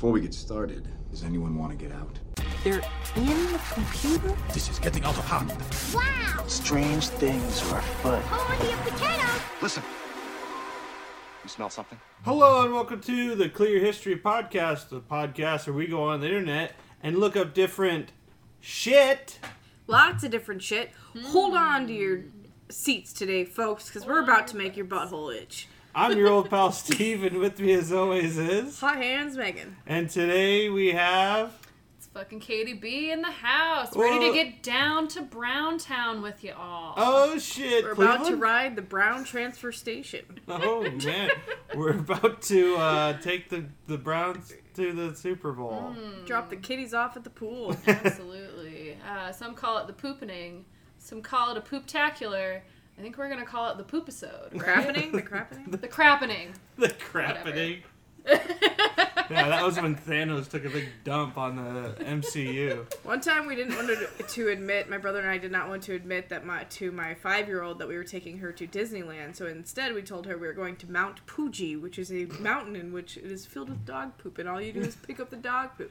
Before we get started, does anyone want to get out? They're in the computer? This is getting out of hand. Wow! Strange things are afoot. Holy potato! Listen. You smell something? Hello and welcome to the Clear History Podcast, the podcast where we go on the internet and look up different shit. Lots of different shit. Hold on to your seats today, folks, because we're about to make your butthole itch. I'm your old pal Steve, and with me as always is. Hot hands, Megan. And today we have. It's fucking Katie B in the house, ready Whoa. to get down to Browntown with you all. Oh shit! We're about to Cleveland? ride the Brown transfer station. Oh man, we're about to uh, take the the Browns to the Super Bowl. Drop the kitties off at the pool. Absolutely. Uh, some call it the poopening, some call it a pooptacular. I think we're gonna call it the poopisode, right? crappening? The crappening? the crappening. The crappening. yeah, that was when Thanos took a big dump on the MCU. One time we didn't want to, to admit, my brother and I did not want to admit that my to my five year old that we were taking her to Disneyland. So instead, we told her we were going to Mount Fuji, which is a mountain in which it is filled with dog poop, and all you do is pick up the dog poop.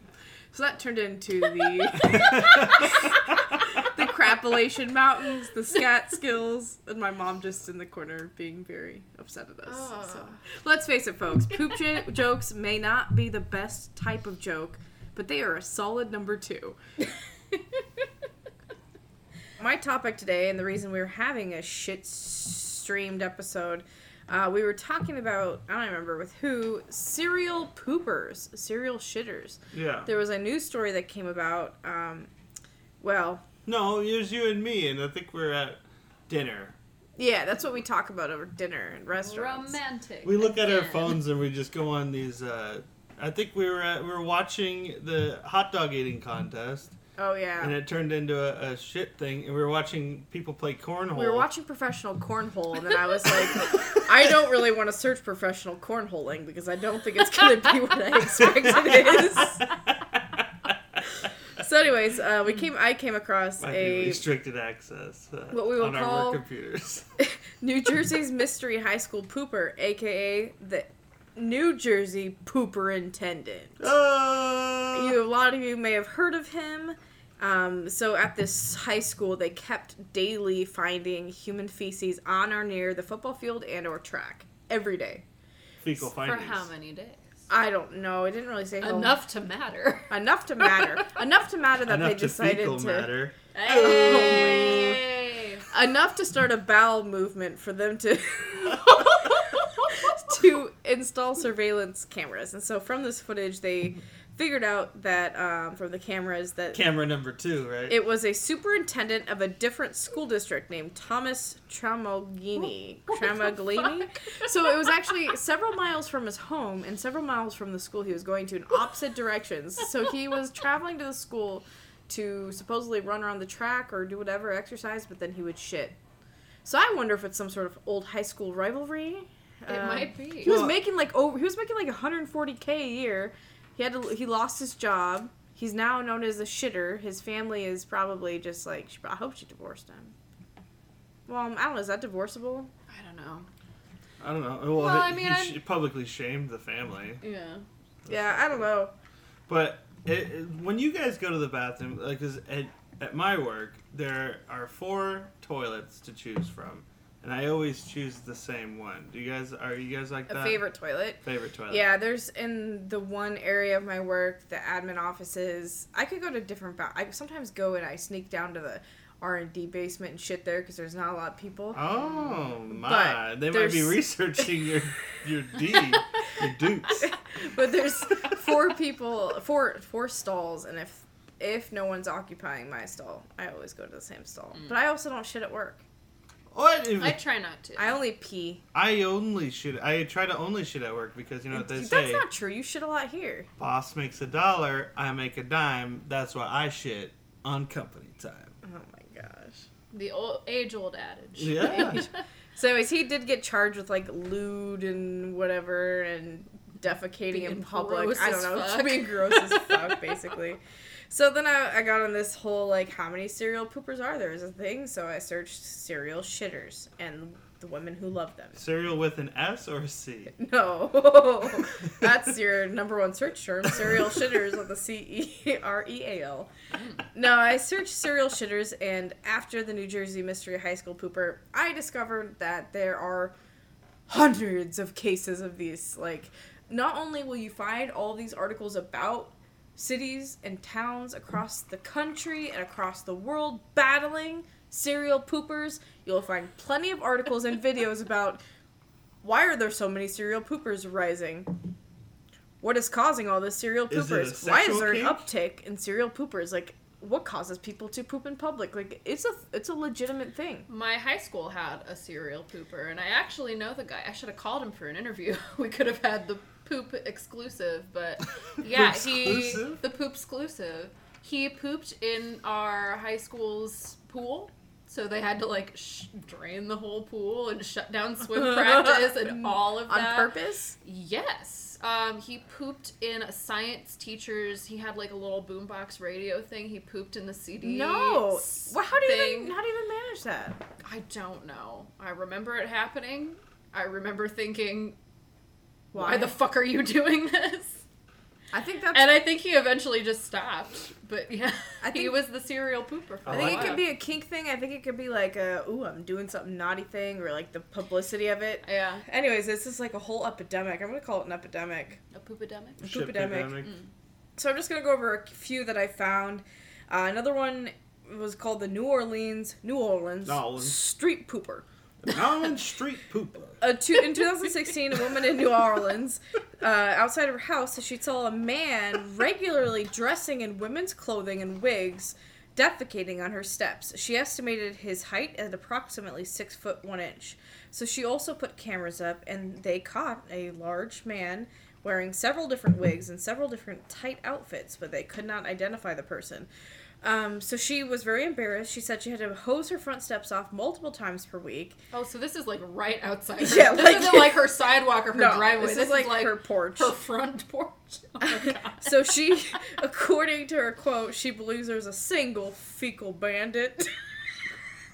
So that turned into the the Crapulation Mountains, the scat skills, and my mom just in the corner being very upset at us. So ah. let's face it, folks. Poop j- jokes may not be the best type of joke, but they are a solid number two. My topic today, and the reason we're having a shit streamed episode, uh, we were talking about, I don't remember with who, serial poopers, serial shitters. Yeah. There was a news story that came about, um, well, No, it was you and me, and I think we're at dinner. yeah, that's what we talk about over dinner and restaurants. Romantic. We look at our phones and we just go on these. Uh, I think we were at, we were watching the hot dog eating contest, Oh, yeah. and it turned into a, a shit thing. And we were watching people play cornhole. We were watching professional cornhole, and then I was like, I don't really want to search professional cornholing because I don't think it's going to be what I expect it is. So, anyways, uh, we came. I came across a restricted access uh, What we will on our call- work computers. New Jersey's mystery high school pooper, aka the New Jersey pooperintendent. uh, You, a lot of you may have heard of him. Um, so at this high school, they kept daily finding human feces on or near the football field and or track every day. fecal findings. For how many days? I don't know. It didn't really say how Enough to matter. enough to matter. enough to matter that Enough they to decided fecal to matter. Hey. enough to start a bowel movement for them to to install surveillance cameras. And so from this footage, they figured out that um, from the cameras that Camera number two, right? it was a superintendent of a different school district named Thomas Tramogini. Tramaglini. So it was actually several miles from his home and several miles from the school he was going to in opposite directions. So he was traveling to the school to supposedly run around the track or do whatever exercise, but then he would shit. So I wonder if it's some sort of old high school rivalry. It Um, might be. He was Well- making like over. He was making like 140k a year. He had to. He lost his job. He's now known as a shitter. His family is probably just like. I hope she divorced him. Well, I don't know. Is that divorceable? I don't know. I don't know. Well, Well, I he, mean, he I'm- publicly shamed the family. Yeah. Yeah, I don't know. But it, it- when you guys go to the bathroom, like, cause at, at my work, there are four toilets to choose from, and I always choose the same one. Do you guys are you guys like A that? favorite toilet. favorite toilet. Yeah, there's in the one area of my work, the admin offices. I could go to different. Ba- I sometimes go and I sneak down to the R and D basement and shit there because there's not a lot of people. Oh my! They might be researching your your D, your dukes. but there's four people, four four stalls, and if if no one's occupying my stall, I always go to the same stall. Mm. But I also don't shit at work. What? If, I try not to. I only pee. I only shit. I try to only shit at work because you know what they That's say. not true. You shit a lot here. Boss makes a dollar, I make a dime. That's why I shit on company time. Oh my gosh. the old, age-old adage. Yeah. So, anyways, he did get charged with like lewd and whatever and defecating in public. gross I don't know, fuck. being gross as fuck, basically. So then I, I got on this whole like how many serial poopers are there is a thing. So I searched serial shitters, and the women who love them. Cereal with an S or a C? No, that's your number one search term. Serial shitters with a C E R E A L. Hmm. No, I searched serial shitters, and after the New Jersey Mystery High School pooper, I discovered that there are hundreds of cases of these. Like, not only will you find all these articles about cities and towns across the country and across the world battling serial poopers, you'll find plenty of articles and videos about why are there so many serial poopers rising? What is causing all this serial Is poopers? Why is sexual there an kink? uptick in serial poopers? Like, what causes people to poop in public? Like, it's a it's a legitimate thing. My high school had a serial pooper, and I actually know the guy. I should have called him for an interview. We could have had the poop exclusive, but yeah, he the poop exclusive. He pooped in our high school's pool. So they had to like sh- drain the whole pool and shut down swim practice and all of that. On purpose? Yes. Um, he pooped in a science teacher's. He had like a little boombox radio thing. He pooped in the CD. No. Well, how do you thing. even how do you even manage that? I don't know. I remember it happening. I remember thinking, why, Why? the fuck are you doing this? I think that's. And I think he eventually just stopped. But yeah, I he was the serial pooper. For I a think it could be a kink thing. I think it could be like a ooh, I'm doing something naughty thing, or like the publicity of it. Yeah, Anyways, this is like a whole epidemic. I'm gonna call it an epidemic. a poopidemic. A Ship poopidemic. epidemic. So I'm just gonna go over a few that I found. Uh, another one was called the New Orleans New Orleans, New Orleans. Street Pooper. Allen Street Pooper. Two, in 2016, a woman in New Orleans, uh, outside of her house, she saw a man regularly dressing in women's clothing and wigs, defecating on her steps. She estimated his height at approximately six foot one inch. So she also put cameras up, and they caught a large man wearing several different wigs and several different tight outfits, but they could not identify the person. Um, so she was very embarrassed. She said she had to hose her front steps off multiple times per week. Oh, so this is like right outside. Her. Yeah, this like- isn't like her sidewalk or her No, driveway. this This, is like her porch. Her front porch. Oh my god. So she, according to her quote, she believes there's a single fecal bandit.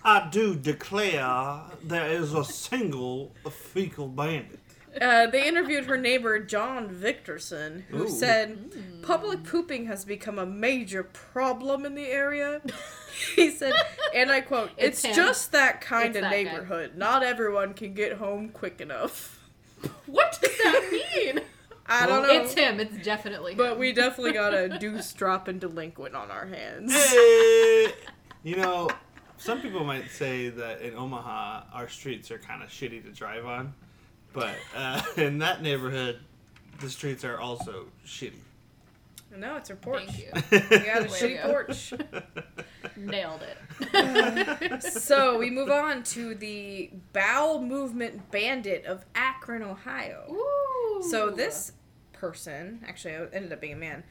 I do declare there is a single fecal bandit. Uh, they interviewed her neighbor John Victorson, who Ooh. said public pooping has become a major problem in the area. he said, and I quote, "It's, It's him. just that kind It's of that guy." neighborhood. Not everyone can get home quick enough." What does that mean? I don't know. It's him. It's definitely him. But we definitely got a deuce dropping delinquent on our hands. Eh, you know, some people might say that in Omaha, our streets are kind of shitty to drive on. But uh, in that neighborhood, the streets are also shitty. No, it's her porch. Thank you. We got a shitty porch. Nailed it. so we move on to the bowel movement bandit of Akron, Ohio. Ooh. So this person, actually, it ended up being a man,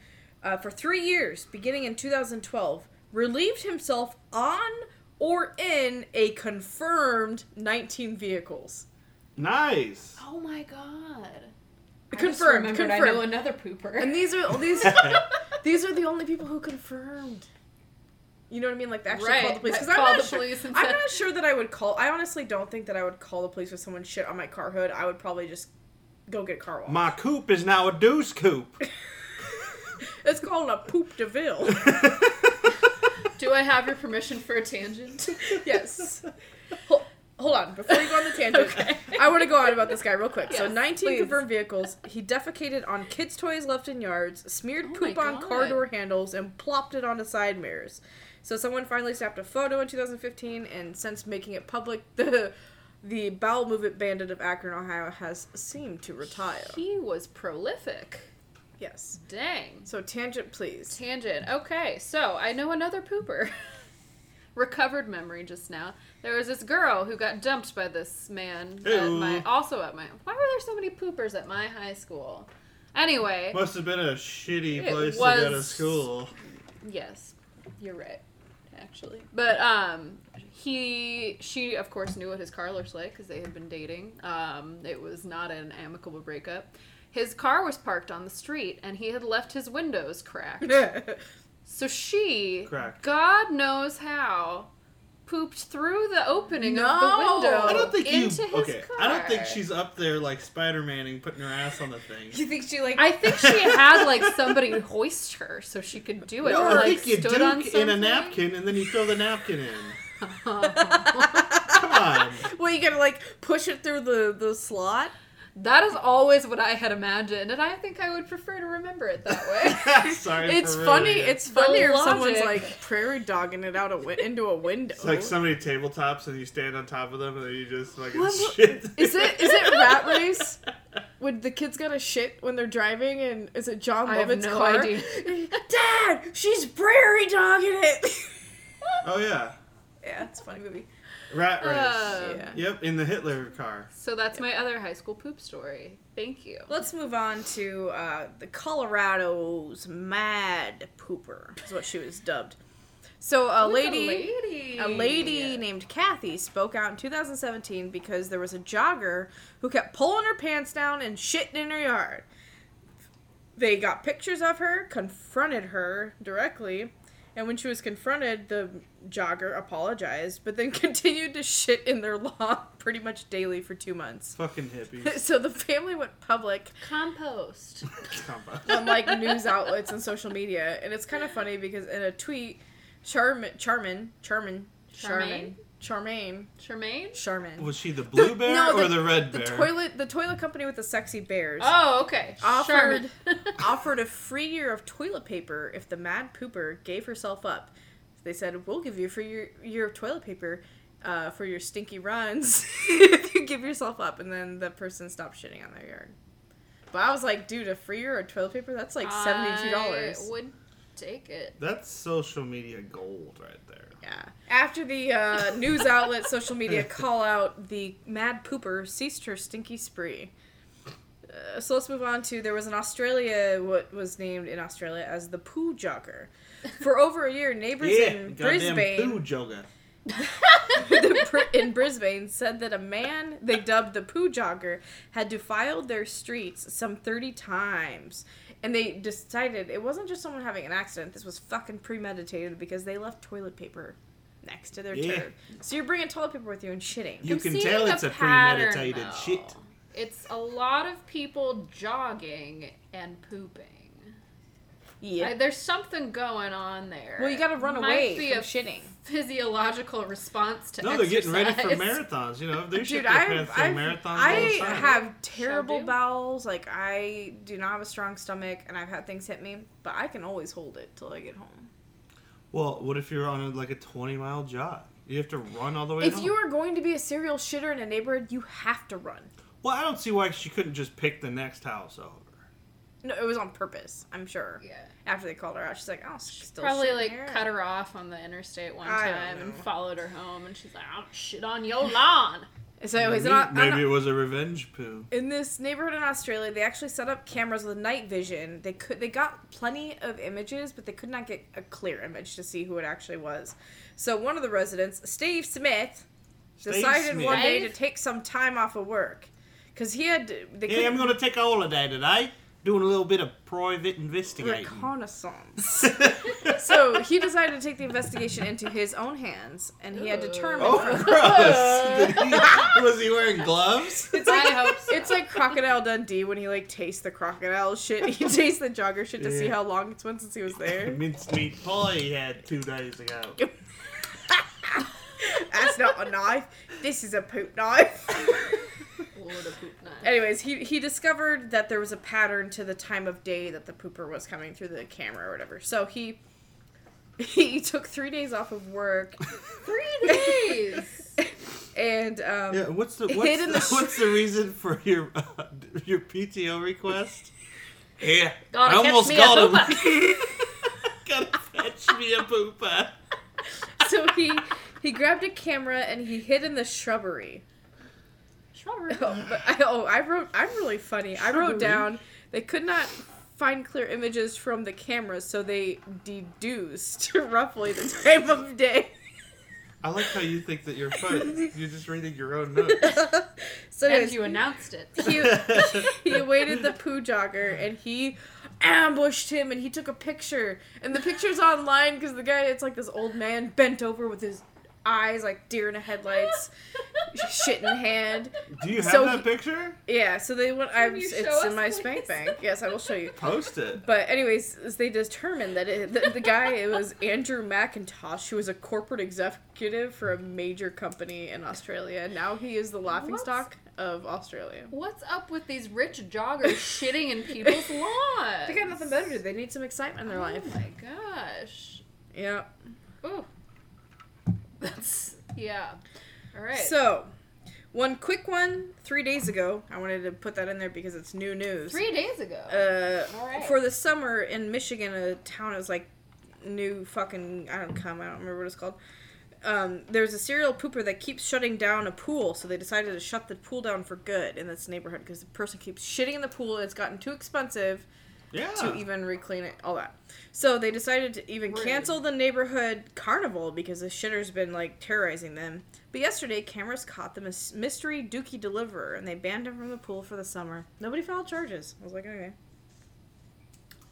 uh, for three years, beginning in 2012, relieved himself on or in a confirmed 19 vehicles. Nice. Oh my god. Confirmed, I, just confirmed. I know another pooper. And these are these these are the only people who confirmed. You know what I mean? Like they actually Right, called the police. Because I'm called not the sure. police and I'm said- not sure that I would call. I honestly don't think that I would call the police with someone shit on my car hood. I would probably just go get a car wash. My coupe is now a deuce coupe. It's called a poop de ville. Do I have your permission for a tangent? yes. Hold, hold on, before you go on the tangent, Okay. I want to go on about this guy real quick. so, 19 please. confirmed vehicles. He defecated on kids' toys left in yards, smeared Oh poop on car door handles, and plopped it onto side mirrors. So, someone finally snapped a photo in 2015, and since making it public, the the bowel movement bandit of Akron, Ohio, has seemed to retire. He was prolific. Yes. Dang. So, tangent, please. Tangent. Okay, so I know another pooper. Recovered memory just now. There was this girl who got dumped by this man at my also at my. Why were there so many poopers at my high school? Anyway, Must have been a shitty It place to go to school. yes, you're right, actually. But um, he she of course knew what his car looked like because they had been dating. Um, it was not an amicable breakup. His car was parked on the street, and he had left his windows cracked. So she, Crack. God knows how, pooped through the opening of No. the window I don't think you. into his Okay, car. I don't think she's up there like Spider Manning, putting her ass on the thing. You think she like? I think she had like somebody hoist her so she could do it. No, or I like think you stood on duke in a something. napkin and then you throw the napkin in. Come on. well, you gotta like push it through the the slot. That is always what I had imagined, and I think I would prefer to remember it that way. Sorry. It's for funny. it. It's funnier if someone's like prairie dogging it out a wi- into a window. It's like so many tabletops and you stand on top of them and then you just like What- what- shit. Is it is it rat race? Would the kids gotta shit when they're driving? And is it John I have Lovett's no car? idea. Dad, she's prairie dogging it. Oh yeah, yeah, it's a funny movie. Rat race. Uh, Yeah. Yep, in the Hitler car. So that's my other high school poop story. Thank you. Let's move on to uh, the Colorado's Mad Pooper, is what she was dubbed. So a Who's lady, lady, a lady named Kathy spoke out in 2017 because there was a jogger who kept pulling her pants down and shitting in her yard. They got pictures of her, confronted her directly, and when she was confronted, the jogger apologized, but then continued to shit in their lawn pretty much daily for two months. Fucking hippies. So the family went public compost. Compost. on like news outlets and social media, and it's kind of funny because in a tweet, Charmin, Charmin, Charmin, Charmin, Charmaine, Charmaine. Charmaine. Was she the blue bear no, or the red bear? The toilet, the toilet company with the sexy bears. Oh, okay. Offered offered a free year of toilet paper if the mad pooper gave herself up. They said, "We'll give you a free year, year of toilet paper uh, for your stinky runs if you give yourself up." And then the person stopped shitting on their yard. But I was like, "Dude, a free year of toilet paper? That's like seventy two dollars." Would take it. That's social media gold right there. Yeah. After the uh, news outlet social media call out, the mad pooper ceased her stinky spree. Uh, so let's move on to there was an Australia what was named in Australia as the poo jogger. For over a year, neighbors Yeah, in Brisbane poo jogger. the in Brisbane said that a man they dubbed the poo jogger had defiled their streets some 30 times. And they decided it wasn't just someone having an accident, this was fucking premeditated because they left toilet paper next to their Yeah. turd. So you're bringing toilet paper with you and shitting. You I'm can tell it's a pattern, premeditated though. shit. It's a lot of people jogging and pooping. Yeah. I- there's something going on there. well, you gotta run Might away be from a shitting. physiological response to No, they're getting ready for marathons. You know, they should Dude, get I've, pants I've, marathons. all I the time. have terrible bowels. Like, I do not have a strong stomach, and I've had things hit me, but I can always hold it till I get home. Well, what if you're on a, like a 20 mile jog? You have to run all the way. If home. you are going to be a serial shitter in a neighborhood, you have to run. well, I don't see why she couldn't just pick the next house over. No, it was on purpose. I'm sure. Yeah. After they called her out, she's like, "Oh, still Probably like here." cut her off on the interstate one I time and followed her home, and she's like, "I'll shit on your lawn." So, anyways, maybe in, maybe it was a revenge poo. in this neighborhood in Australia, they actually set up cameras with night vision. They could they got plenty of images, but they could not get a clear image to see who it actually was. So one of the residents, Steve Smith, Steve decided Smith. one day to take some time off of work because he had they Hey, I'm going to take a holiday today. Doing a little bit of private investigating. reconnaissance. so he decided to take the investigation into his own hands, and he had determined. oh, from- gross. He- was he wearing gloves? It's like, I hope so. It's like Crocodile Dundee when he like tastes the crocodile shit. He tastes the jogger shit to see how long it's been since he was there. Mincemeat pie he had two days ago. That's not a knife. This is a poop knife. Lord of poop knife. Anyways, he he discovered that there was a pattern to the time of day that the pooper was coming through the camera or whatever. So he he took three days off of work Three days. and um, Yeah, what's the what's the, the sh- what's the reason for your uh, your PTO request? Yeah, Gotta I almost me a got him. pooper. Gotta fetch me a pooper. so he he grabbed a camera and he hid in the shrubbery. Shrubbery. Oh, but I, oh, I wrote. I'm really funny. I wrote down they could not find clear images from the cameras, so they deduced roughly the time of day. I like how you think that you're funny. You're just reading your own notes. So, And you announced it. he, he awaited the poo jogger and he ambushed him and he took a picture and the picture's online because the guy it's like this old man bent over with his eyes like deer in the headlights, shit in hand. Do you have So that he- picture? Yeah, so they went. I'm, it's in my please? spank bank. Yes, I will show you. Post it. But anyways, they determined that it, the, the guy it was Andrew McIntosh, who was a corporate executive for a major company in Australia. Now he is the laughing stock of Australia. What's up with these rich joggers shitting in people's lawns? They got nothing better to do. They need some excitement in their oh life. Oh my gosh. Yeah. Ooh. That's yeah. All right. So, one quick one. Three days ago, I wanted to put that in there because it's new news. three days ago. Uh, All right. for the summer in Michigan, a town is like new fucking I don't come I don't remember what it's called. Um, there's a serial pooper that keeps shutting down a pool, so they decided to shut the pool down for good in this neighborhood because the person keeps shitting in the pool. It's gotten too expensive Yeah. to even reclean it, all that. So they decided to even Rude. cancel the neighborhood carnival because the shitter's been like terrorizing them. But yesterday, cameras caught the mys- mystery Dookie deliverer and they banned him from the pool for the summer. Nobody filed charges. I was like, okay.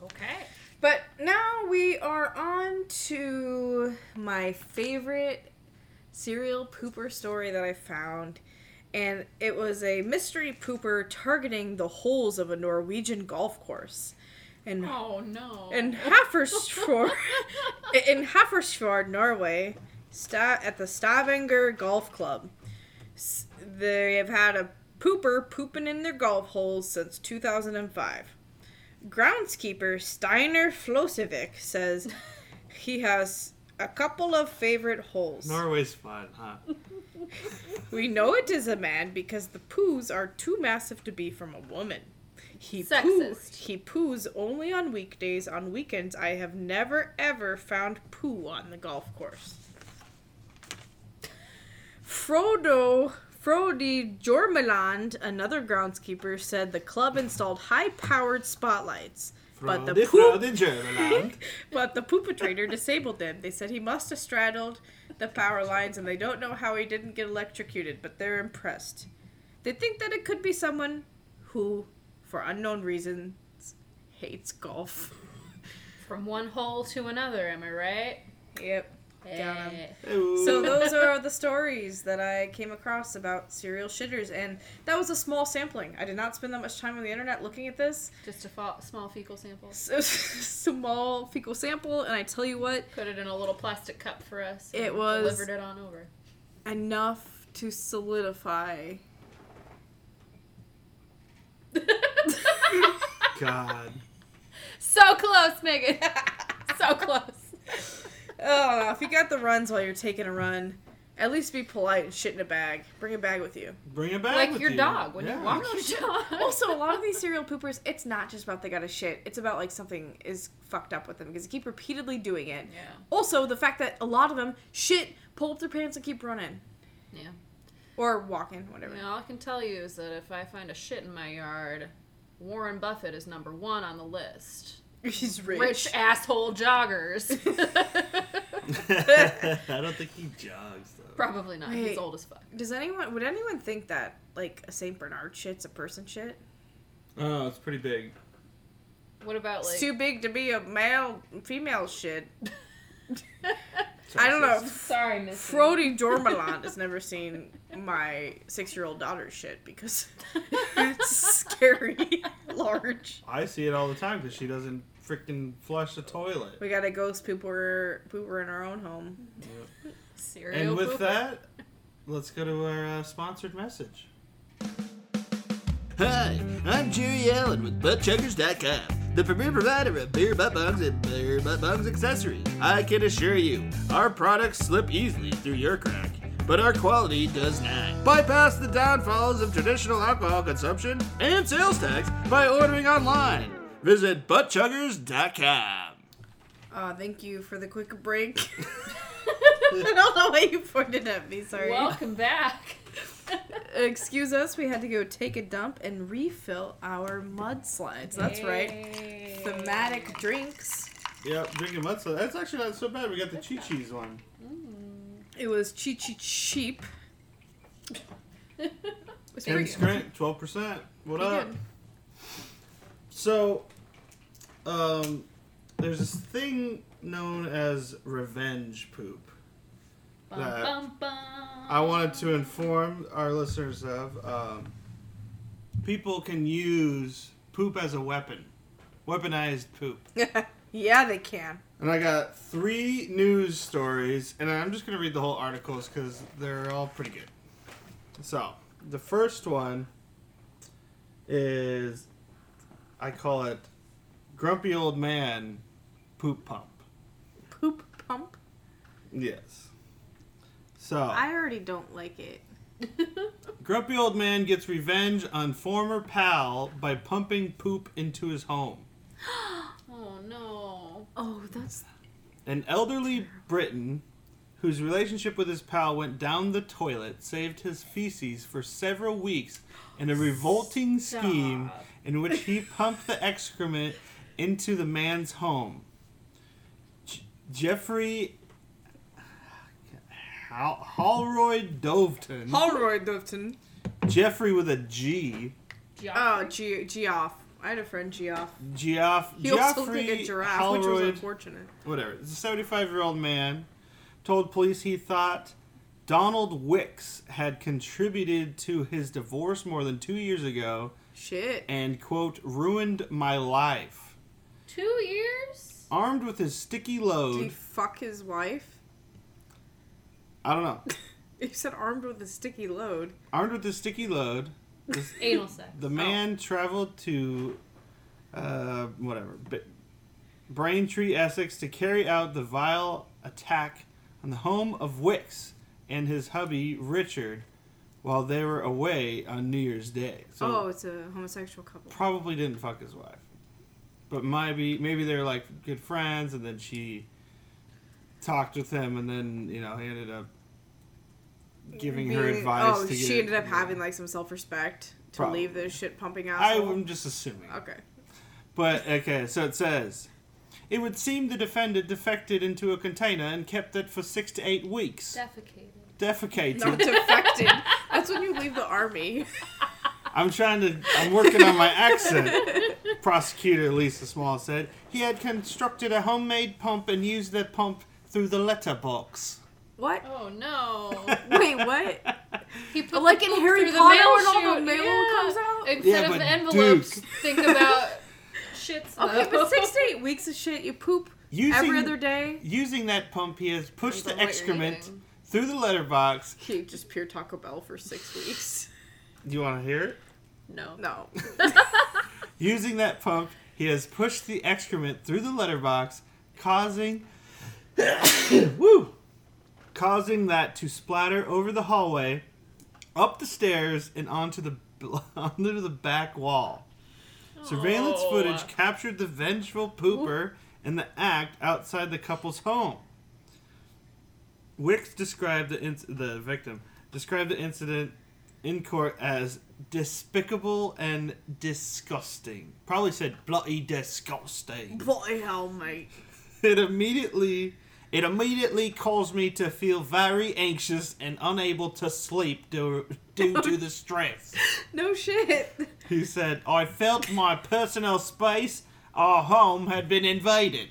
okay. But now we are on to my favorite serial pooper story that I found. And it was a mystery pooper targeting the holes of a Norwegian golf course. And Oh no. in Hafrsfjord, in Hafrsfjord, Norway, sta- at the Stavanger Golf Club. S- They have had a pooper pooping in their golf holes since 2005. Groundskeeper Steiner Flosevic says he has a couple of favorite holes. Norway's fun, huh? We know it is a man because the poos are too massive to be from a woman. He Sexist. poos. He poos only on weekdays. On weekends, I have never ever found poo on the golf course. Frodo Frody Jormeland, another groundskeeper, said the club installed high-powered spotlights, but the Frode, poop but the perpetrator disabled them. They said he must have straddled the power lines and they don't know how he didn't get electrocuted, but they're impressed. They think that it could be someone who, for unknown reasons, hates golf. From one hole to another, am I right? Yep. Got 'em. Eh. Ooh. So those are the stories that I came across about serial shitters, and that was a small sampling. I did not spend that much time on the internet looking at this. Just a fa- small fecal sample. So, small fecal sample, and I tell you what, Put it in a little plastic cup for us. It was- delivered it on over. enough to solidify God. So close, Megan. so close. Oh, if you got the runs while you're taking a run, at least be polite and shit in a bag. Bring a bag with you. Bring it back. Like with your you. dog when Yeah. you walk your dog. Also, a lot of these serial poopers, it's not just about they got a shit. It's about like something is fucked up with them because they keep repeatedly doing it. Yeah. Also, the fact that a lot of them shit, pull up their pants and keep running Yeah. or walking, whatever. You know, all I can tell you is that if I find a shit in my yard, Warren Buffett is number one on the list. He's rich. Rich asshole joggers. I don't think he jogs though. Probably not. Wait. He's old as fuck. Does anyone would anyone think that like a Saint Bernard shit's a person shit? Oh, it's pretty big. What about like? It's too big to be a male female shit. I don't know. Sorry, Miss. Frody Jormaland has never seen my six year old daughter's shit because it's scary large. I see it all the time because she doesn't freaking flush the toilet. We got a ghost pooper pooper in our own home. Serial And with pooper. that, let's go to our uh, sponsored message. Hi, I'm Jerry Allen with ButtChuggers.com, the premier provider of beer butt bongs and beer butt bongs accessories. I can assure you, our products slip easily through your crack, but our quality does not. Bypass the downfalls of traditional alcohol consumption and sales tax by ordering online. Visit ButtChuggers.com. Uh, thank you for the quick break. I don't know why you pointed at me. Sorry. Welcome back. Excuse us. We had to go take a dump and refill our mudslides. That's right. Thematic drinks. Yep, drinking mudslide. That's actually not so bad. We got the Chi Chi's one. It was Chi Chi Cheap. It's And twelve percent. What Pretty up? good. So, um, there's this thing known as revenge poop. Bum, that bum, bum. I wanted to inform our listeners of. Um, people can use poop as a weapon, weaponized poop. yeah, they can. And I got three news stories, and I'm just going to read the whole articles because they're all pretty good. So, the first one is I call it Grumpy Old Man Poop Pump. Poop pump. Yes. So, I already don't like it. Grumpy Old Man gets revenge on former pal by pumping poop into his home. Oh no. Oh, that's An elderly Briton whose relationship with his pal went down the toilet saved his feces for several weeks in a revolting scheme in which he pumped the excrement into the man's home. J- Jeffrey Hal- Halroyd Doveton. Holroyd Dufton. Jeffrey with a G. Oh, G- Geoff. I had a friend Geoff. Geoff. He also looked like a giraffe, which was unfortunate. whatever. This 75 year old man told police he thought Donald Wicks had contributed to his divorce more than two years ago Shit. and, quote, ruined my life. Two years? Armed with his sticky load. Did he fuck his wife? I don't know. You said armed with a sticky load. Armed with a sticky load, this, Anal sex. the man traveled to, uh, whatever, B- Braintree, Essex to carry out the vile attack on the home of Wicks and his hubby, Richard, while they were away on New Year's Day. So oh, it's a homosexual couple. probably didn't fuck his wife. But maybe maybe they're like good friends and then she talked with him and then, you know, he ended up giving her advice Oh, to she get ended up having like some self respect to Probably. leave this shit pumping out. I'm just assuming. Okay. But okay, so it says it would seem the defendant defected into a container and kept it for six to eight weeks. Defecated. Defecated. Not defected. That's when you leave the army. I'm trying to. I'm working on my accent. Prosecutor Lisa Small said he had constructed a homemade pump and used that pump through the letterbox. What? Oh no. Wait, what? He put Like the in poop Harry through the Potter mail when all the chute. mail Yeah. comes out? Instead Yeah, of but the envelopes, Duke. think about shits. Okay, though. but six to eight weeks of shit, you poop Using, every other day. Using that pump, he has pushed Depends the on what you're excrement eating. through the letterbox. You just pure Taco Bell for six weeks. Do you want to hear it? No. No. Using that pump, he has pushed the excrement through the letterbox, causing woo, causing that to splatter over the hallway, up the stairs, and onto the onto the back wall. Surveillance Oh. footage captured the vengeful pooper in the act outside the couple's home. Wicks described the inc- the victim described the incident in court as despicable and disgusting. Probably said bloody disgusting. Bloody hell, mate. It immediately it immediately caused me to feel very anxious and unable to sleep due, due to the stress. No shit. He said, I felt my personal space, our home, had been invaded.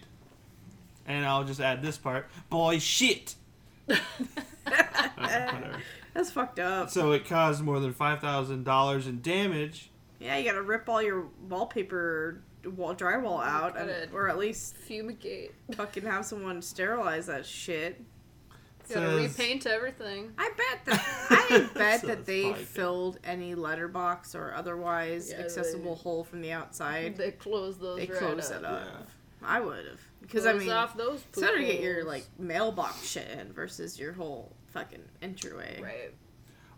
And I'll just add this part boy, shit. Whatever. That's fucked up. So it caused more than $5,000 in damage. Yeah, you gotta rip all your wallpaper wall drywall oh, out, and, or at least Fumigate. fucking have someone sterilize that shit. Gotta repaint everything. I bet that I bet that they Python. filled any letterbox or otherwise Yeah, accessible they- hole from the outside. They close those. They right close up. it up. Yeah. I would have because I Close mean, off those. it's better to get your like mailbox shit in versus your whole fucking entryway. Right.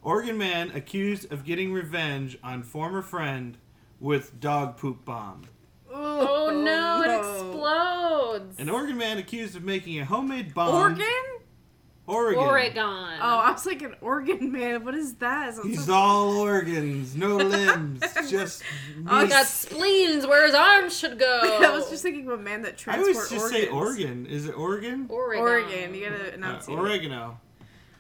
Oregon man accused of getting revenge on former friend with dog poop bomb. Oh, no, it explodes. An Oregon man accused of making a homemade bomb. Oregon? Oregon. Oregon. Oh, I was like an Oregon man. What is that? Sounds He's so- all organs, no limbs, just. Oh, He got spleens where his arms should go. I was just thinking of a man that I always just organs. say Oregon. Is it Oregon? Oregon. Oregon. You gotta Uh, enunciate. oregano.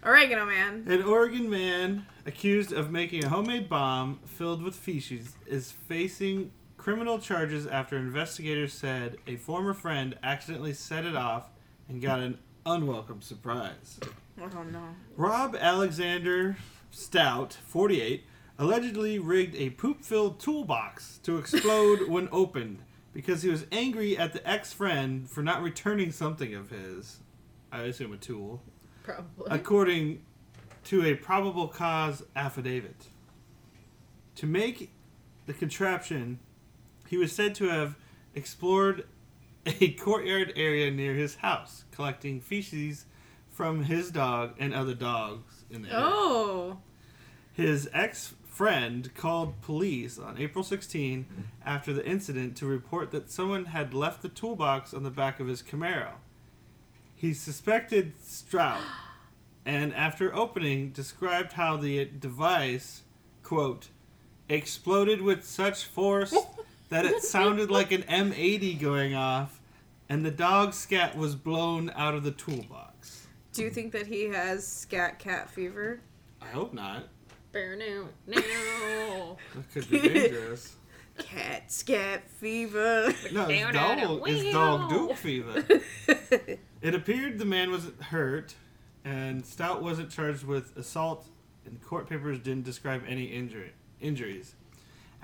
Oregano man. An Oregon man accused of making a homemade bomb filled with feces is facing criminal charges after investigators said a former friend accidentally set it off and got an unwelcome surprise. Oh no. Rob Alexander Stout, 48, allegedly rigged a poop filled toolbox to explode when opened because he was angry at the ex friend for not returning something of his. I assume a tool. Probably. According to a probable cause affidavit. To make the contraption, he was said to have explored a courtyard area near his house, collecting feces from his dog and other dogs in the area. Oh. His ex friend called police on April 16 after the incident to report that someone had left the toolbox on the back of his Camaro. He suspected Strout and, after opening, described how the device, quote, exploded with such force oh. That it sounded like an M80 going off and the dog scat was blown out of the toolbox. Do you think that he has scat cat fever? I hope not. Bear now, now. That could be dangerous. Cat scat fever. No, it's dog, it's dog Duke fever. it appeared the man wasn't hurt, and Stout wasn't charged with assault, and court papers didn't describe any injury, injuries.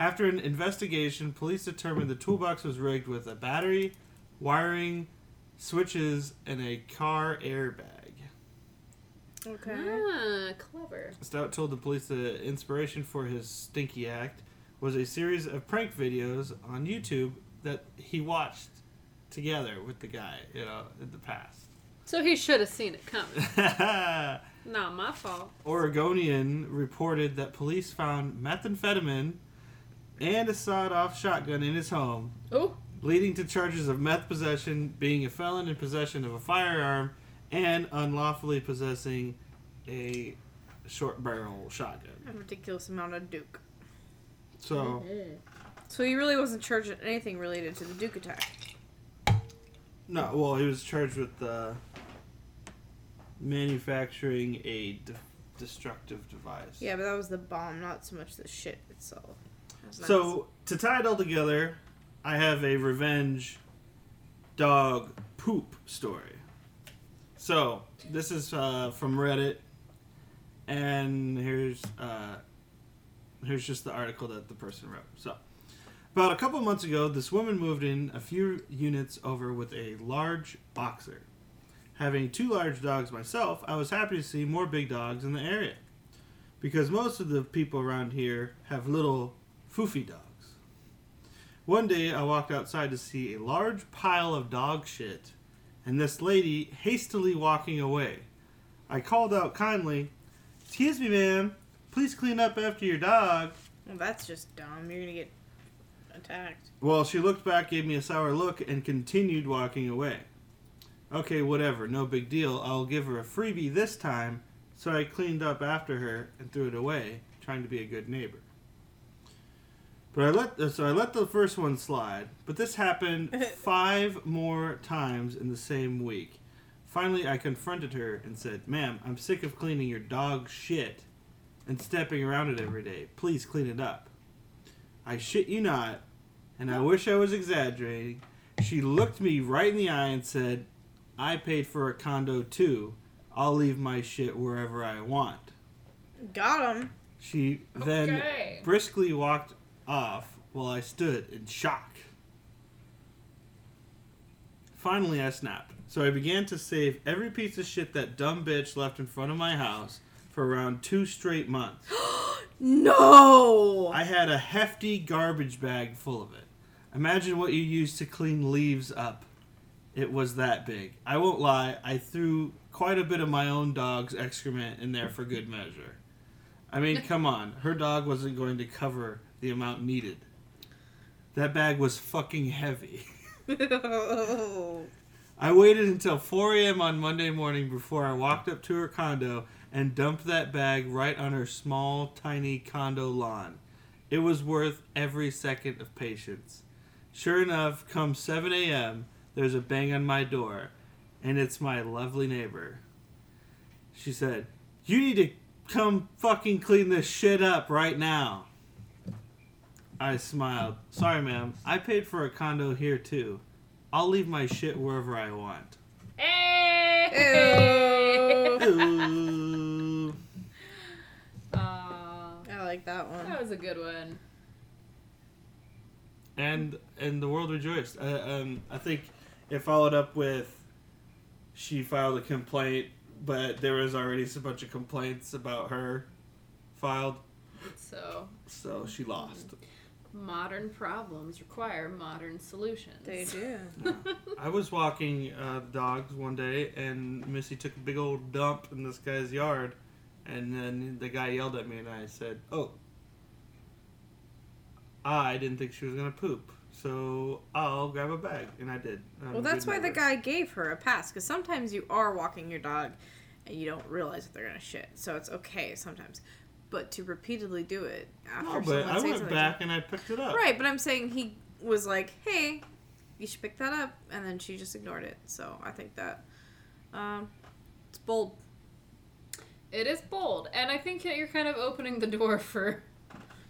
After an investigation, police determined the toolbox was rigged with a battery, wiring, switches, and a car airbag. Okay. Ah, clever. Stout told the police the inspiration for his stinky act was a series of prank videos on YouTube that he watched together with the guy, you know, in the past. So he should have seen it coming. Not my fault. Oregonian reported that police found methamphetamine and a sawed-off shotgun in his home, Oh, leading to charges of meth possession, being a felon in possession of a firearm, and unlawfully possessing a short barrel shotgun. A ridiculous amount of Duke. So, So he really wasn't charged with anything related to the Duke attack. no, well, he was charged with uh, manufacturing a de- destructive device. Yeah, but that was the bomb, not so much the shit itself. That's So to tie it all together, I have a revenge dog poop story. So this is uh, from Reddit, and here's uh, here's just the article that the person wrote. So about a couple months ago, this woman moved in a few units over with a large boxer. Having two large dogs myself, I was happy to see more big dogs in the area. Because most of the people around here have little foofy dogs. One day I walked outside to see a large pile of dog shit and this lady hastily walking away. I called out kindly, Excuse me, ma'am, please clean up after your dog. Well, that's just dumb. You're gonna get attacked. Well, she looked back, gave me a sour look, and continued walking away. Okay, whatever, no big deal. I'll give her a freebie this time. So I cleaned up after her and threw it away, trying to be a good neighbor. But I let uh, so I let the first one slide, but this happened five more times in the same week. Finally, I confronted her and said, "Ma'am, I'm sick of cleaning your dog shit and stepping around it every day. Please clean it up." I shit you not, and I wish I was exaggerating. She looked me right in the eye and said, I paid for a condo too. I'll leave my shit wherever I want. Got him. She then Okay. briskly walked off while I stood in shock. Finally, I snapped. So I began to save every piece of shit that dumb bitch left in front of my house for around two straight months. No. I had a hefty garbage bag full of it. Imagine what you use to clean leaves up. It was that big. I won't lie, I threw quite a bit of my own dog's excrement in there for good measure. I mean, come on. Her dog wasn't going to cover the amount needed. That bag was fucking heavy. I waited until 4 a.m. on Monday morning before I walked up to her condo and dumped that bag right on her small, tiny condo lawn. It was worth every second of patience. Sure enough, come 7 a.m., there's a bang on my door, and it's my lovely neighbor. She said, You need to come fucking clean this shit up right now. I smiled. Sorry, ma'am. I paid for a condo here too. I'll leave my shit wherever I want. Hey! It Ooh. Uh, I like that one. that was a good one. and and the world rejoiced. Uh, um, I think it followed up with she filed a complaint, but there was already a bunch of complaints about her filed, So, so she lost. Modern problems require modern solutions. They do. I was walking uh, the dogs one day, and Missy took a big old dump in this guy's yard, and then the guy yelled at me, and I said, "Oh, I didn't think she was gonna poop, so I'll grab a bag," and I did. I'm Well, that's good why the guy gave her a pass because sometimes you are walking your dog and you don't realize that they're gonna shit, so it's okay sometimes. But to repeatedly do it after No, but someone I says went something- back and I picked it up. Right, but I'm saying he was like, "Hey, you should pick that up," and then she just ignored it. So I think that um, it's bold. It is bold, and I think that you're kind of opening the door for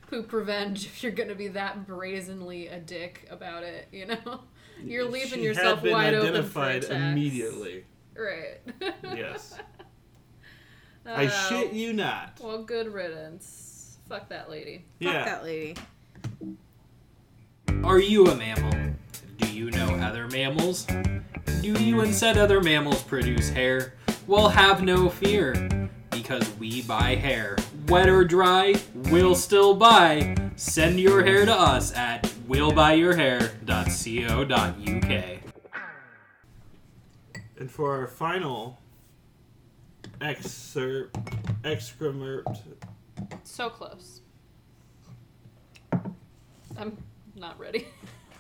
poop revenge if you're gonna be that brazenly a dick about it. You know, you're leaving She yourself had been wide open for identified attacks. immediately. Right. Yes. I Oh, shit you not. Well, good riddance. Fuck that lady. Fuck that lady. Are you a mammal? Do you know other mammals? Do you and said other mammals produce hair? Well, have no fear, because we buy hair. Wet or dry, we'll still buy. Send your hair to us at willbuyyourhair.co.uk. And for our final excerpt, excrement, So close. I'm not ready.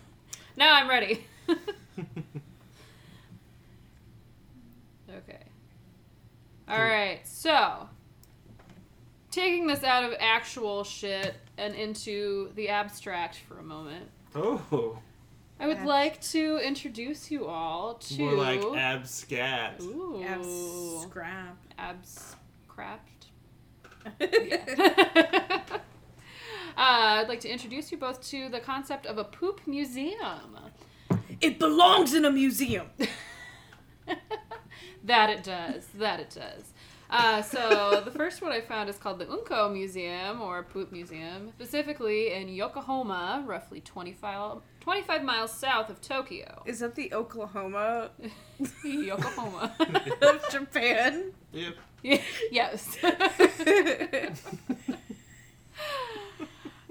now I'm ready. okay. All right. So, taking this out of actual shit and into the abstract for a moment, oh, I would Abs- like to introduce you all to more like abscat. Ooh. Abs- scrap. abs craft. uh, I'd like to introduce you both to the concept of a poop museum. It belongs in a museum. That it does. That it does. Uh, so the first one I found is called the Unko Museum or Poop Museum, specifically in Yokohama, roughly 25, 25 miles south of Tokyo. Is that the Oklahoma Yokohama. of Japan? Yep. yes.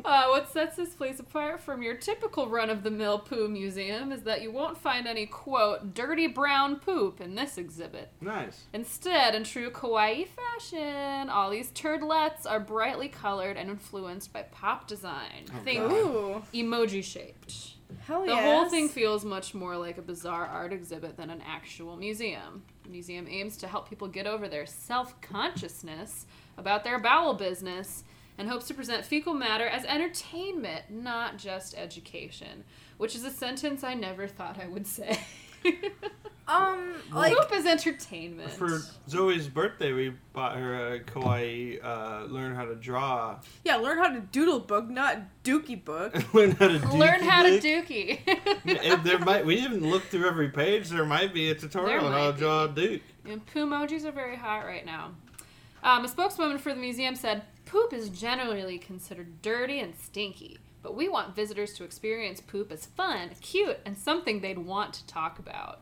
Uh, what sets this place apart from your typical run of the mill poo museum is that you won't find any, quote, dirty brown poop in this exhibit. Nice. Instead, in true kawaii fashion, all these turdlets are brightly colored and influenced by pop design. Think God. Emoji shaped. Hell The yes. whole thing feels much more like a bizarre art exhibit than an actual museum. The museum aims to help people get over their self consciousness about their bowel business and hopes to present fecal matter as entertainment, not just education, which is a sentence I never thought I would say. Um, like Poop is entertainment. For Zoe's birthday, we bought her a kawaii uh, learn how to draw. yeah, learn how to doodle book, not dookie book. learn how to dookie Learn how to dookie. If there might we didn't look through every page. There might be a tutorial on how to draw a duke. And poo emojis are very hot right now. Um, a spokeswoman for the museum said, Poop is generally considered dirty and stinky, but we want visitors to experience poop as fun, cute, and something they'd want to talk about.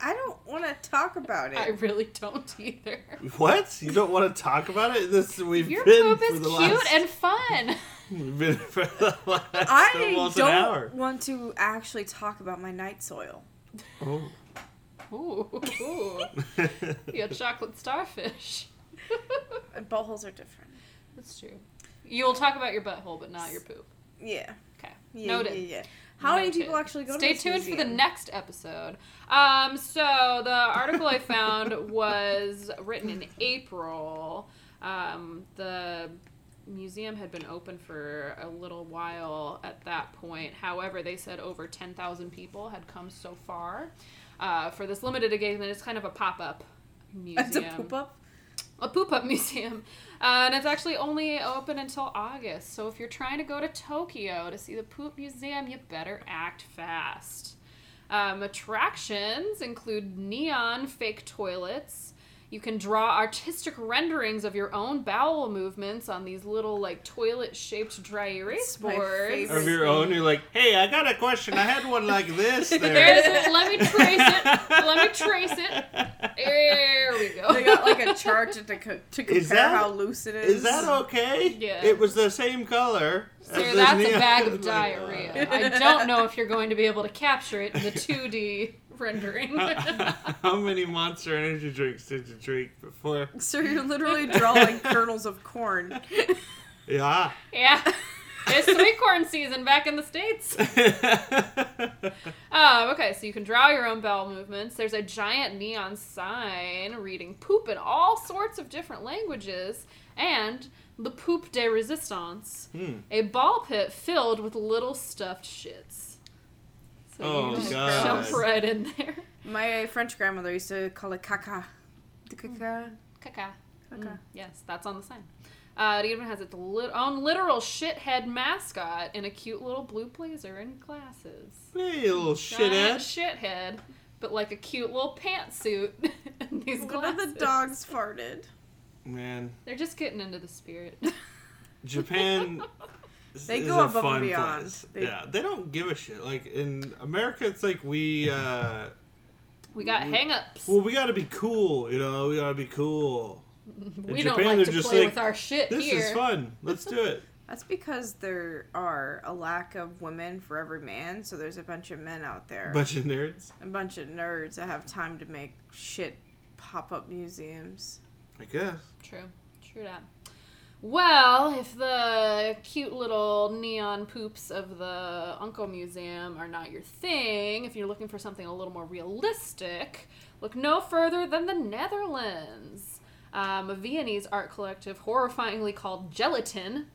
I don't want to talk about it. I really don't either. What? You don't want to talk about it? This we've Your been poop for is the cute last. and fun. We've been for the last I almost an hour. don't want to actually talk about my night soil. Oh. Ooh, ooh. you got chocolate starfish. And buttholes are different. That's true. You'll talk about your butthole, but not your poop. Yeah. Okay. yeah Noted. Yeah, yeah. How many people actually go Stay to Stay tuned for the next episode. Um, so the article I found was written in April. Um, the museum had been open for a little while at that point. However, they said over 10,000 people had come so far uh, for this limited engagement. It's kind of a pop up museum It's a poop up. A poop up museum. Uh, and it's actually only open until August. So if you're trying to go to Tokyo to see the poop museum, you better act fast. Um, attractions include neon fake toilets. You can draw artistic renderings of your own bowel movements on these little like toilet shaped dry erase It's boards. Of your own, you're like, hey, I got a question. I had one like this there. There's it. Let me trace it. Let me trace it. There we go. They got like a chart to, to, co- to compare that- how loose it is. Is that okay? Yeah. It was the same color. as Sir, this that's a bag of like, diarrhea. Uh, I don't know if you're going to be able to capture it in the 2D rendering. How many Monster Energy drinks did you drink before? So you're literally drawing kernels of corn. Yeah. yeah. It's sweet corn season back in the States. Um, okay, so you can draw your own bowel movements. There's a giant neon sign reading poop in all sorts of different languages, and the Poop de Resistance, Hmm. a ball pit filled with little stuffed shits. So Oh, you just God. jump right in there. My French grandmother used to call it caca. The caca. Caca. Caca. Mm, yes, that's on the sign. Uh, it even has its lit- own literal shithead mascot in a cute little blue blazer and glasses. Hey, little Giant shithead. shithead, but like a cute little pantsuit and these One glasses. of the dogs farted. Man, They're just getting into the spirit. Japan. They go a above and beyond. They- Yeah, they don't give a shit. Like in America, it's like we. uh we got hang-ups. Well, we gotta be cool, you know. We gotta be cool. we in don't Japan, like they're to just play like, with our shit This here. is fun. Let's do it. That's because there are a lack of women for every man, so there's a bunch of men out there. A Bunch of nerds. a bunch of nerds that have time to make shit pop up museums. I guess. True. True that. Well, if the cute little neon poops of the Unko Museum are not your thing, if you're looking for something a little more realistic, look no further than the Netherlands. Um, a Viennese art collective, horrifyingly called Gelatin,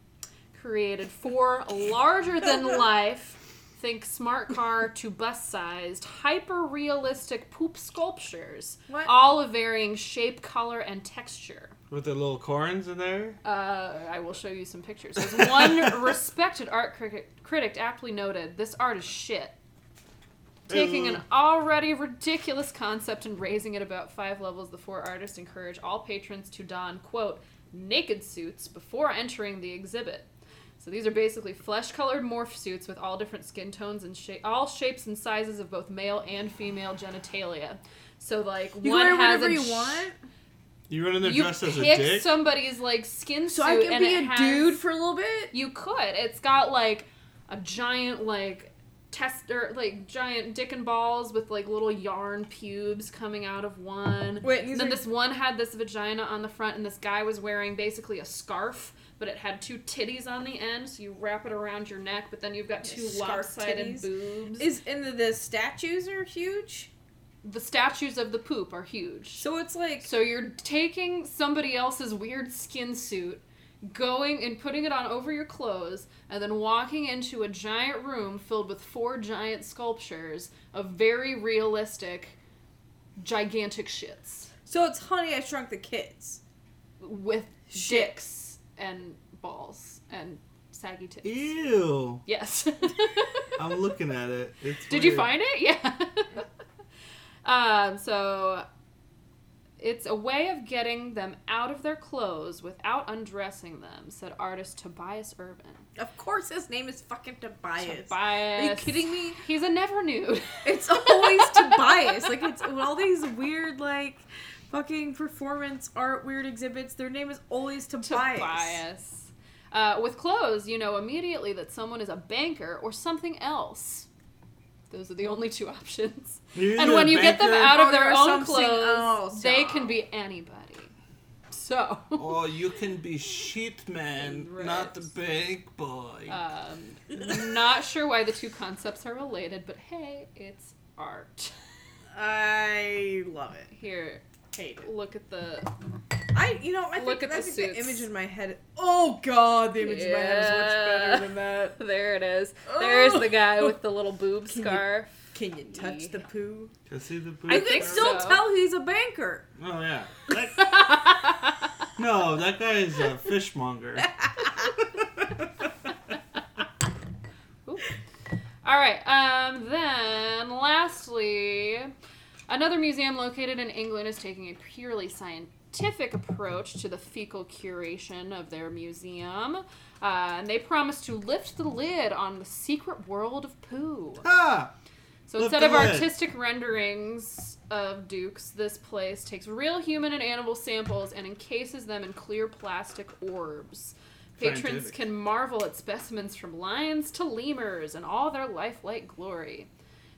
created four larger than life, think smart car to bus sized, hyper realistic poop sculptures, What? all of varying shape, color, and texture. With the little corns in there. Uh, I will show you some pictures. As one respected art critic, critic aptly noted, this art is shit. Taking an already ridiculous concept and raising it about five levels, the four artists encourage all patrons to don, quote, naked suits before entering the exhibit. So these are basically flesh-colored morph suits with all different skin tones and shape, all shapes and sizes of both male and female genitalia. So like You one can wear has whatever a you sh- want. You run in there you dressed as a pick dick. somebody's like skin So suit I can be a has- dude for a little bit. you could. It's got like a giant like tester like giant dick and balls with like little yarn pubes coming out of one. Wait, and then are- this one had this vagina on the front and this guy was wearing basically a scarf but it had two titties on the end so you wrap it around your neck but then you've got two Scarf lopsided titties? boobs. Is and the, the statues are huge. The statues of the poop are huge. So it's like So you're taking somebody else's weird skin suit, going and putting it on over your clothes, and then walking into a giant room filled with four giant sculptures of very realistic, gigantic shits so it's Honey I Shrunk the Kids. with Shit. dicks and balls and saggy tits. Ew. Yes. I'm looking at it. It's Did you find it? Yeah. um, so it's a way of getting them out of their clothes without undressing them, said artist Tobias Urban. Of course, his name is fucking Tobias. Tobias. Are you kidding me? He's a never nude. It's always Tobias. Like it's all these weird like fucking performance art weird exhibits. Their name is always Tobias. Tobias. Uh, with clothes, you know immediately that someone is a banker or something else. Those are the only two options. You're and when you get them out of their own clothes, else. they can be anybody. So. Oh, you can be sheet man, not the bank boy. Um, not sure why the two concepts are related, but hey, it's art. I love it. Here, Hate it. look at the. I you know I Look think, at I the think the image in my head. Oh god, the image in my head is much better than that. There it is. There's Oh. the guy with the little boob Can you- scarf. Can you touch the poo? Can I see the poo? I You boot? think can still so. tell he's a banker. Oh yeah. That- no, that guy is a fishmonger. All right. Um. Then, lastly, Another museum located in England is taking a purely scientific approach to the fecal curation of their museum. Uh, and they promise to lift the lid on the secret world of poo. Ah! So Lift instead of lid. artistic renderings of dukes, this place takes real human and animal samples and encases them in clear plastic orbs. Patrons Scientific. can marvel at specimens from lions to lemurs and all their lifelike glory.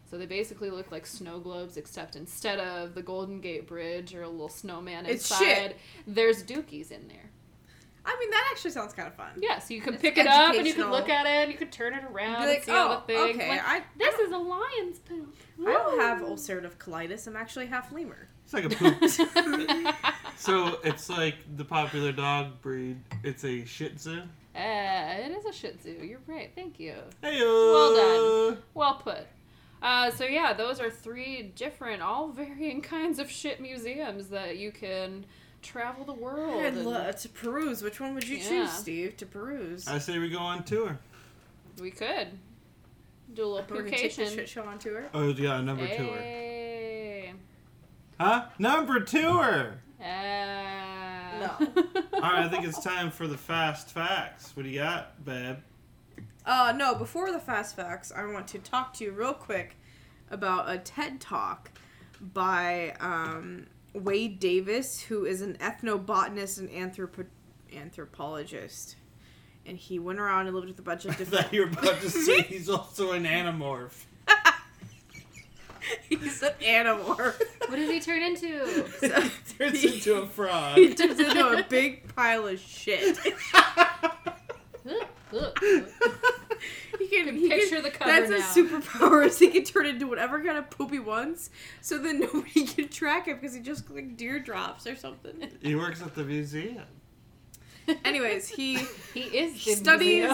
So they basically look like snow globes, except instead of the Golden Gate Bridge or a little snowman It's inside, shit. there's dookies in there. I mean, that actually sounds kind of fun. Yeah, so you can It's pick it up and you can look at it and you can turn it around like, and see all "Oh, the things. okay, Like, I- this is a lion's poop. I don't have ulcerative colitis. I'm actually half lemur. It's like a poop. so it's like the popular dog breed. It's a Shih Tzu. Uh, it is a Shih Tzu. You're right. Thank you. Hey, Well done. Well put. Uh, so yeah, those are three different, all varying kinds of shit museums that you can travel the world. I'd and love to peruse. Which one would you Yeah. choose, Steve, to peruse? I say we go on tour. we could do a little We're gonna take the purcation. shit show on tour. Oh yeah, number tour. Hey. Huh? Number tour. Uh, No. All right, I think it's time for the fast facts. What do you got, babe? Uh, no, before the fast facts, I want to talk to you real quick about a TED talk by um, Wade Davis, who is an ethnobotanist and anthropo- anthropologist. And he went around and lived with a bunch of I different. thought you were about to say he's also an anamorph. He's an animorph. what does he turn into? So, Turns he- into a frog. He turns into a big pile of shit. He can, he picture can- the cover That's now. his superpower. Is he can turn into whatever kind of poop he wants, so then nobody can track him because he just like deer drops or something. He works at the museum. Anyways, he he is he studies.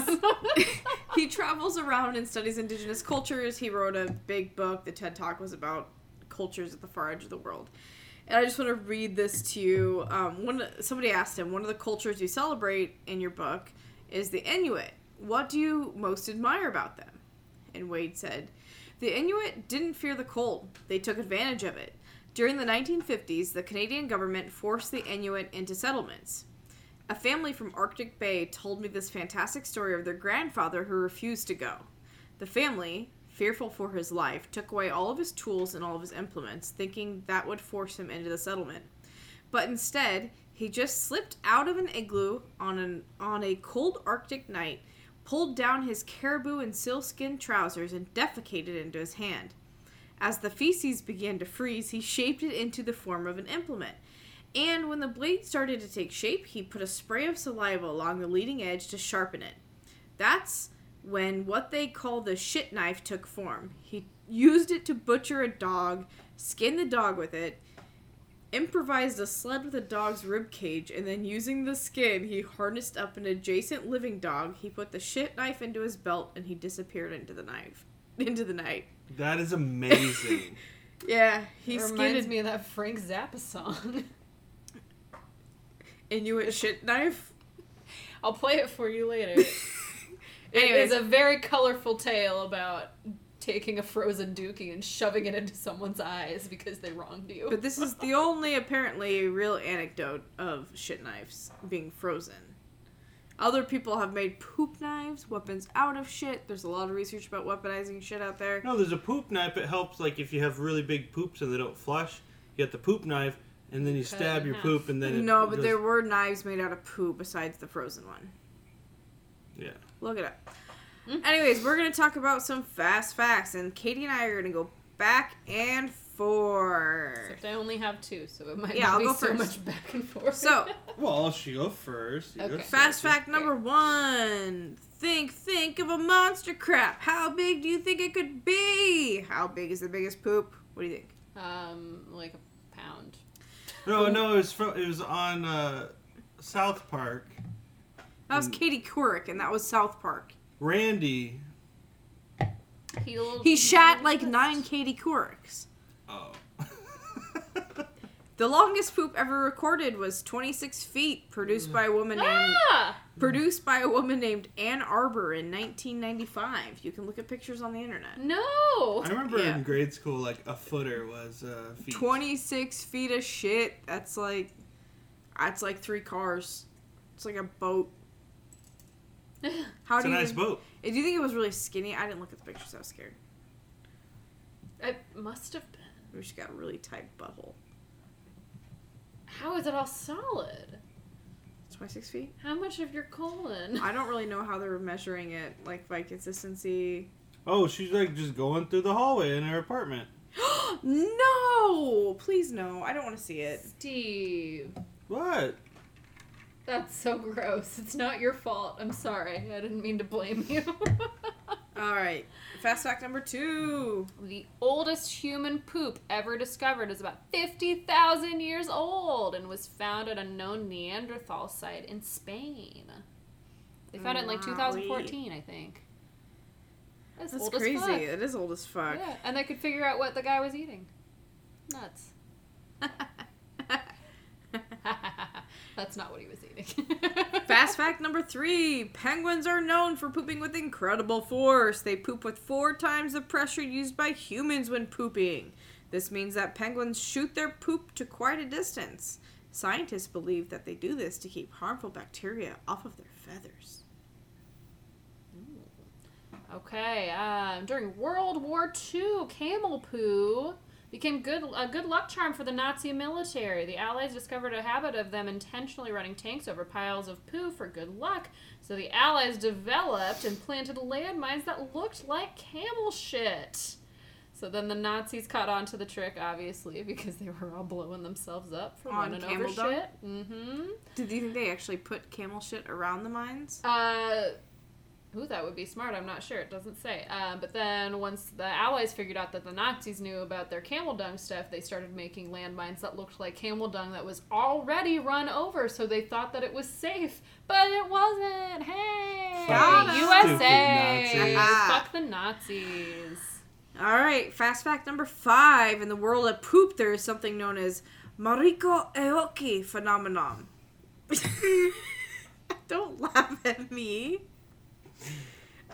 he travels around and studies indigenous cultures. He wrote a big book. The TED Talk was about cultures at the far edge of the world. And I just want to read this to you. Um, one somebody asked him, one of the cultures you celebrate in your book is the Inuit. What do you most admire about them? And Wade said, the Inuit didn't fear the cold. They took advantage of it. During the 1950s, the Canadian government forced the Inuit into settlements. A family from Arctic Bay told me this fantastic story of their grandfather who refused to go. The family, fearful for his life, took away all of his tools and all of his implements, thinking that would force him into the settlement. But instead, he just slipped out of an igloo on an on a cold Arctic night, pulled down his caribou and sealskin trousers, and defecated into his hand. As the feces began to freeze, he shaped it into the form of an implement. And when the blade started to take shape, he put a spray of saliva along the leading edge to sharpen it. That's when what they call the shit knife took form. He used it to butcher a dog, skinned the dog with it, improvised a sled with a dog's rib cage, and then using the skin, he harnessed up an adjacent living dog. He put the shit knife into his belt, and he disappeared into the knife, into the night. That is amazing. Yeah, he It skinned reminds an me of that Frank Zappa song. Inuit shit knife. I'll play it for you later. It Anyways, is a very colorful tale about taking a frozen dookie and shoving it into someone's eyes because they wronged you. But this is the only apparently real anecdote of shit knives being frozen. Other people have made poop knives, weapons out of shit. There's a lot of research about weaponizing shit out there. no, there's a poop knife. It helps, like, if you have really big poops and they don't flush, you get the poop knife, and then you Cut stab your half. poop, and then it No, but goes- there were knives made out of poop besides the frozen one. Yeah. Look it up. Anyways, we're gonna talk about some fast facts, and Katie and I are gonna go back and forth. Except I only have two, so it might Yeah, not I'll be go so first. much back and forth. So, Well, she go first. You go Okay. fast second. fact number one. Think, think of a monster crap. How big do you think it could be? How big is the biggest poop? What do you think? um, like a pound. No, no, it was from. It was on uh, South Park. That was Katie Couric, and that was South Park. Randy. He'll, He shat like nine Katie Courics. Oh. The longest poop ever recorded was 26 feet, produced by a woman named Ah! Produced by a woman named Ann Arbor in 1995. You can look at pictures on the internet. No. I remember Yeah. in grade school, like a footer was uh, feet. 26 feet of shit. That's like, that's like three cars. It's like a boat. How It's do a you nice boat. Do you think it was really skinny? I didn't look at the pictures. I was scared. It must have been. Maybe she got a really tight butthole. How is it all solid? It's my six feet. How much of your colon? I don't really know how they were measuring it, like by consistency. Oh, she's like just going through the hallway in her apartment. no, please no. I don't want to see it. Steve. What? That's so gross. It's not your fault. I'm sorry. I didn't mean to blame you. All right, fast fact number two. the oldest human poop ever discovered is about 50,000 years old and was found at a known Neanderthal site in Spain. They found it in like 2014, I think. That's, That's old as crazy. It is old as fuck. Yeah, and they could figure out what the guy was eating. Nuts. That's not what he was eating. Fast fact number three penguins are known for pooping with incredible force. They poop with four times the pressure used by humans when pooping. This means that penguins shoot their poop to quite a distance. Scientists believe that they do this to keep harmful bacteria off of their feathers. Okay, um, during World War II, camel poo became good a good luck charm for the Nazi military. The Allies discovered a habit of them intentionally running tanks over piles of poo for good luck. So the Allies developed and planted landmines that looked like camel shit. So then the Nazis caught on to the trick, obviously, because they were all blowing themselves up for On running over dung? shit. Mm-hmm. Did you think they actually put camel shit around the mines? Uh, ooh, that would be smart. I'm not sure. It doesn't say. Um, but then once the Allies figured out that the Nazis knew about their camel dung stuff, they started making landmines that looked like camel dung that was already run over. So they thought that it was safe, but it wasn't. Hey, Got 'em. USA! Nazis. Fuck the Nazis. All right, fast fact number five. In the world of poop, there is something known as Mariko Aoki phenomenon. Don't laugh at me.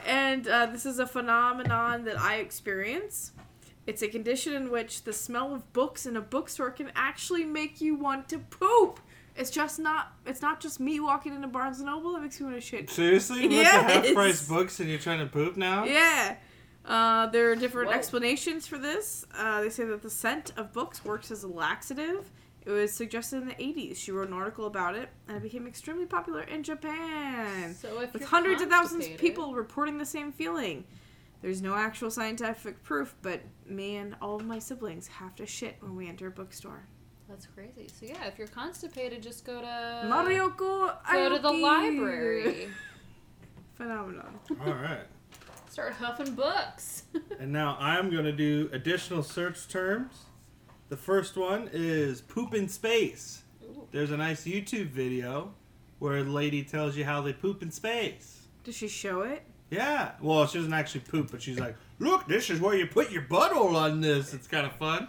And uh, this is a phenomenon that I experience. It's a condition in which the smell of books in a bookstore can actually make you want to poop. It's just not. It's not just me walking into Barnes and Noble that makes me want to shit. Seriously? With Yes. the half price books and you're trying to poop now? Yeah. Uh, there are different Whoa. explanations for this. Uh, they say that the scent of books works as a laxative. It was suggested in the 80s. She wrote an article about it, and it became extremely popular in Japan. So if with you're hundreds of thousands of people reporting the same feeling. There's no actual scientific proof, but me and all of my siblings have to shit when we enter a bookstore. That's crazy. So yeah, if you're constipated, just go to Marioko go to the library. Phenomenon. All right. Start huffing books. And now I'm going to do additional search terms. The first one is poop in space. There's a nice YouTube video where a lady tells you how they poop in space. Does she show it? Yeah. Well, she doesn't actually poop, but she's like, look, this is where you put your butthole on this. It's kind of fun.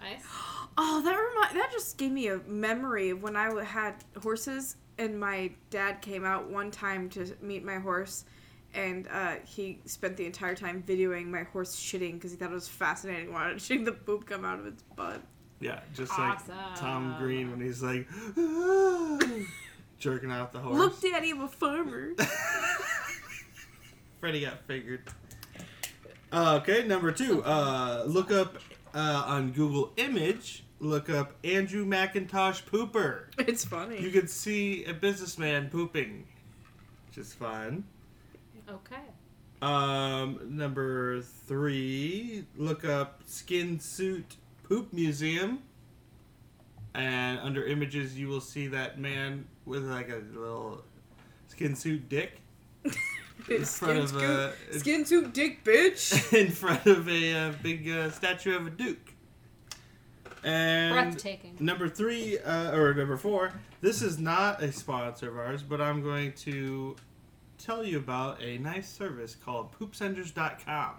nice. Oh, that remind that just gave me a memory of when I had horses, and my dad came out one time to meet my horse, and uh, he spent the entire time videoing my horse shitting because he thought it was fascinating. Wanted to see the poop come out of its butt. Yeah, just like Tom Green when he's like jerking out the horse. Look, Daddy, I'm a farmer. Freddy Got Fingered. Uh, okay, number two. Uh, look up uh, on Google Image. Look up Andrew McIntosh pooper. it's funny. You can see a businessman pooping, which is fun. Okay. Um, number three. Look up skin suit poop museum. And under images, you will see that man with like a little skin suit dick in front of a skin suit dick, bitch. in front of a uh, big uh, statue of a duke. And Breathtaking. number three, uh, or number four, this is not a sponsor of ours, but I'm going to tell you about a nice service called poopsenders.com.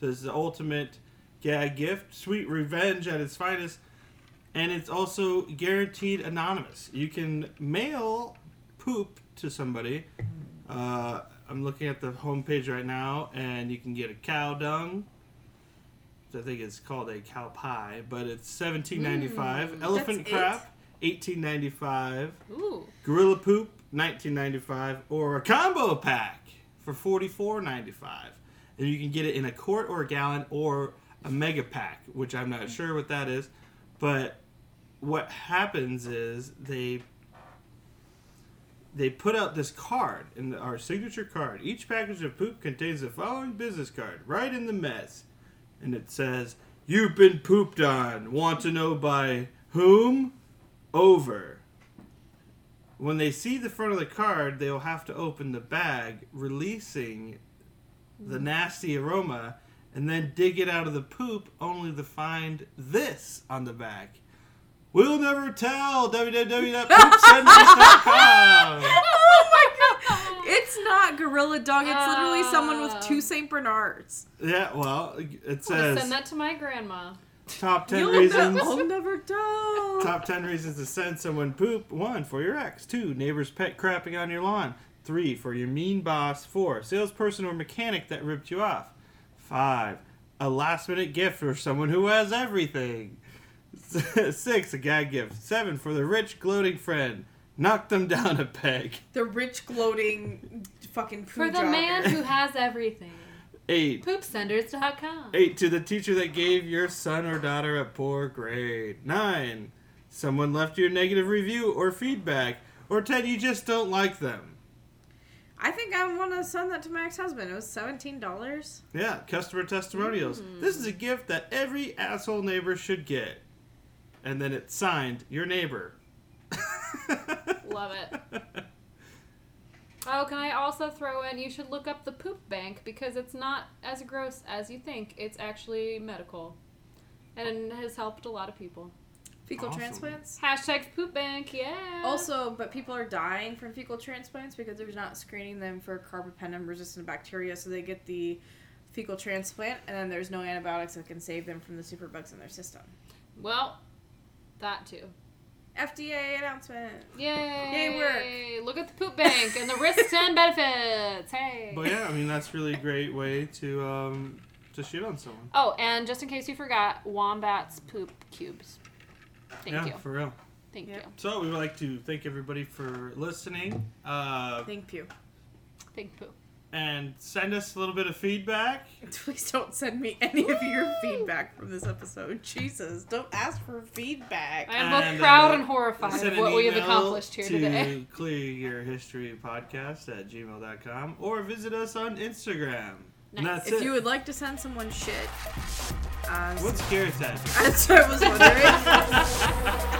So this is the ultimate gag gift, sweet revenge at its finest, and it's also guaranteed anonymous. You can mail poop to somebody, uh, I'm looking at the homepage right now, and you can get a cow dung. I think it's called a cow pie, but it's seventeen ninety five. Elephant That's crap, eighteen ninety five. Ooh. Gorilla poop, nineteen ninety five, or a combo pack for forty four ninety five. And you can get it in a quart or a gallon or a mega pack, which I'm not sure what that is. But what happens is they they put out this card in our signature card. Each package of poop contains the following business card right in the mess. And it says, You've been pooped on. Want to know by whom? Over. When they see the front of the card, they'll have to open the bag, releasing the nasty aroma, and then dig it out of the poop, only to find this on the back. We'll never tell. www.poopsenders.com. It's not gorilla dog. It's literally someone with Ah. two Saint Bernards. Yeah, well, it I'm says send that to my grandma. Top 10 You'll reasons. ne- I'll never tell. Top 10 reasons to send someone poop. One, for your ex. Two, neighbor's pet crapping on your lawn. Three, for your mean boss. Four, salesperson or mechanic that ripped you off. Five, a last minute gift for someone who has everything. Six, a gag gift. Seven, for the rich, gloating friend. Knock them down a peg. The rich, gloating, fucking For the jobber. man who has everything. Eight, Poopsenders.com. Eight to the teacher that gave your son or daughter a poor grade. Nine, someone left you a negative review or feedback. Or ten, you just don't like them. I think I want to send that to my ex-husband. It was seventeen dollars. Yeah, customer testimonials. Hmm. This is a gift that every asshole neighbor should get. And then it's signed, your neighbor. Love it. Oh, can I also throw in? You should look up the poop bank because it's not as gross as you think. It's actually medical, and has helped a lot of people. Fecal Awesome. transplants. Hashtag poop bank, yeah. Also, but people are dying from fecal transplants because they're not screening them for carbapenem resistant bacteria, so they get the fecal transplant, and then there's no antibiotics that can save them from the superbugs in their system. well, that too. FDA announcement. Yay! Yay, work. Look at the poop bank and the risks and benefits. Hey. But yeah, I mean that's really a great way to um to shit on someone. Oh, and just in case you forgot, wombats poop cubes. Thank yeah, you. for real. Thank Yep. you. So we would like to thank everybody for listening. Uh, Thank you. Thank poo. And send us a little bit of feedback. Please don't send me any of your feedback from this episode. Jesus, don't ask for feedback. I am both And, proud uh, and horrified of what we have accomplished here to today. Clear Your History Podcast at gmail.com or visit us on Instagram. And that's If it. you would like to send someone shit, uh, What's Garrett's address? that's what I was wondering.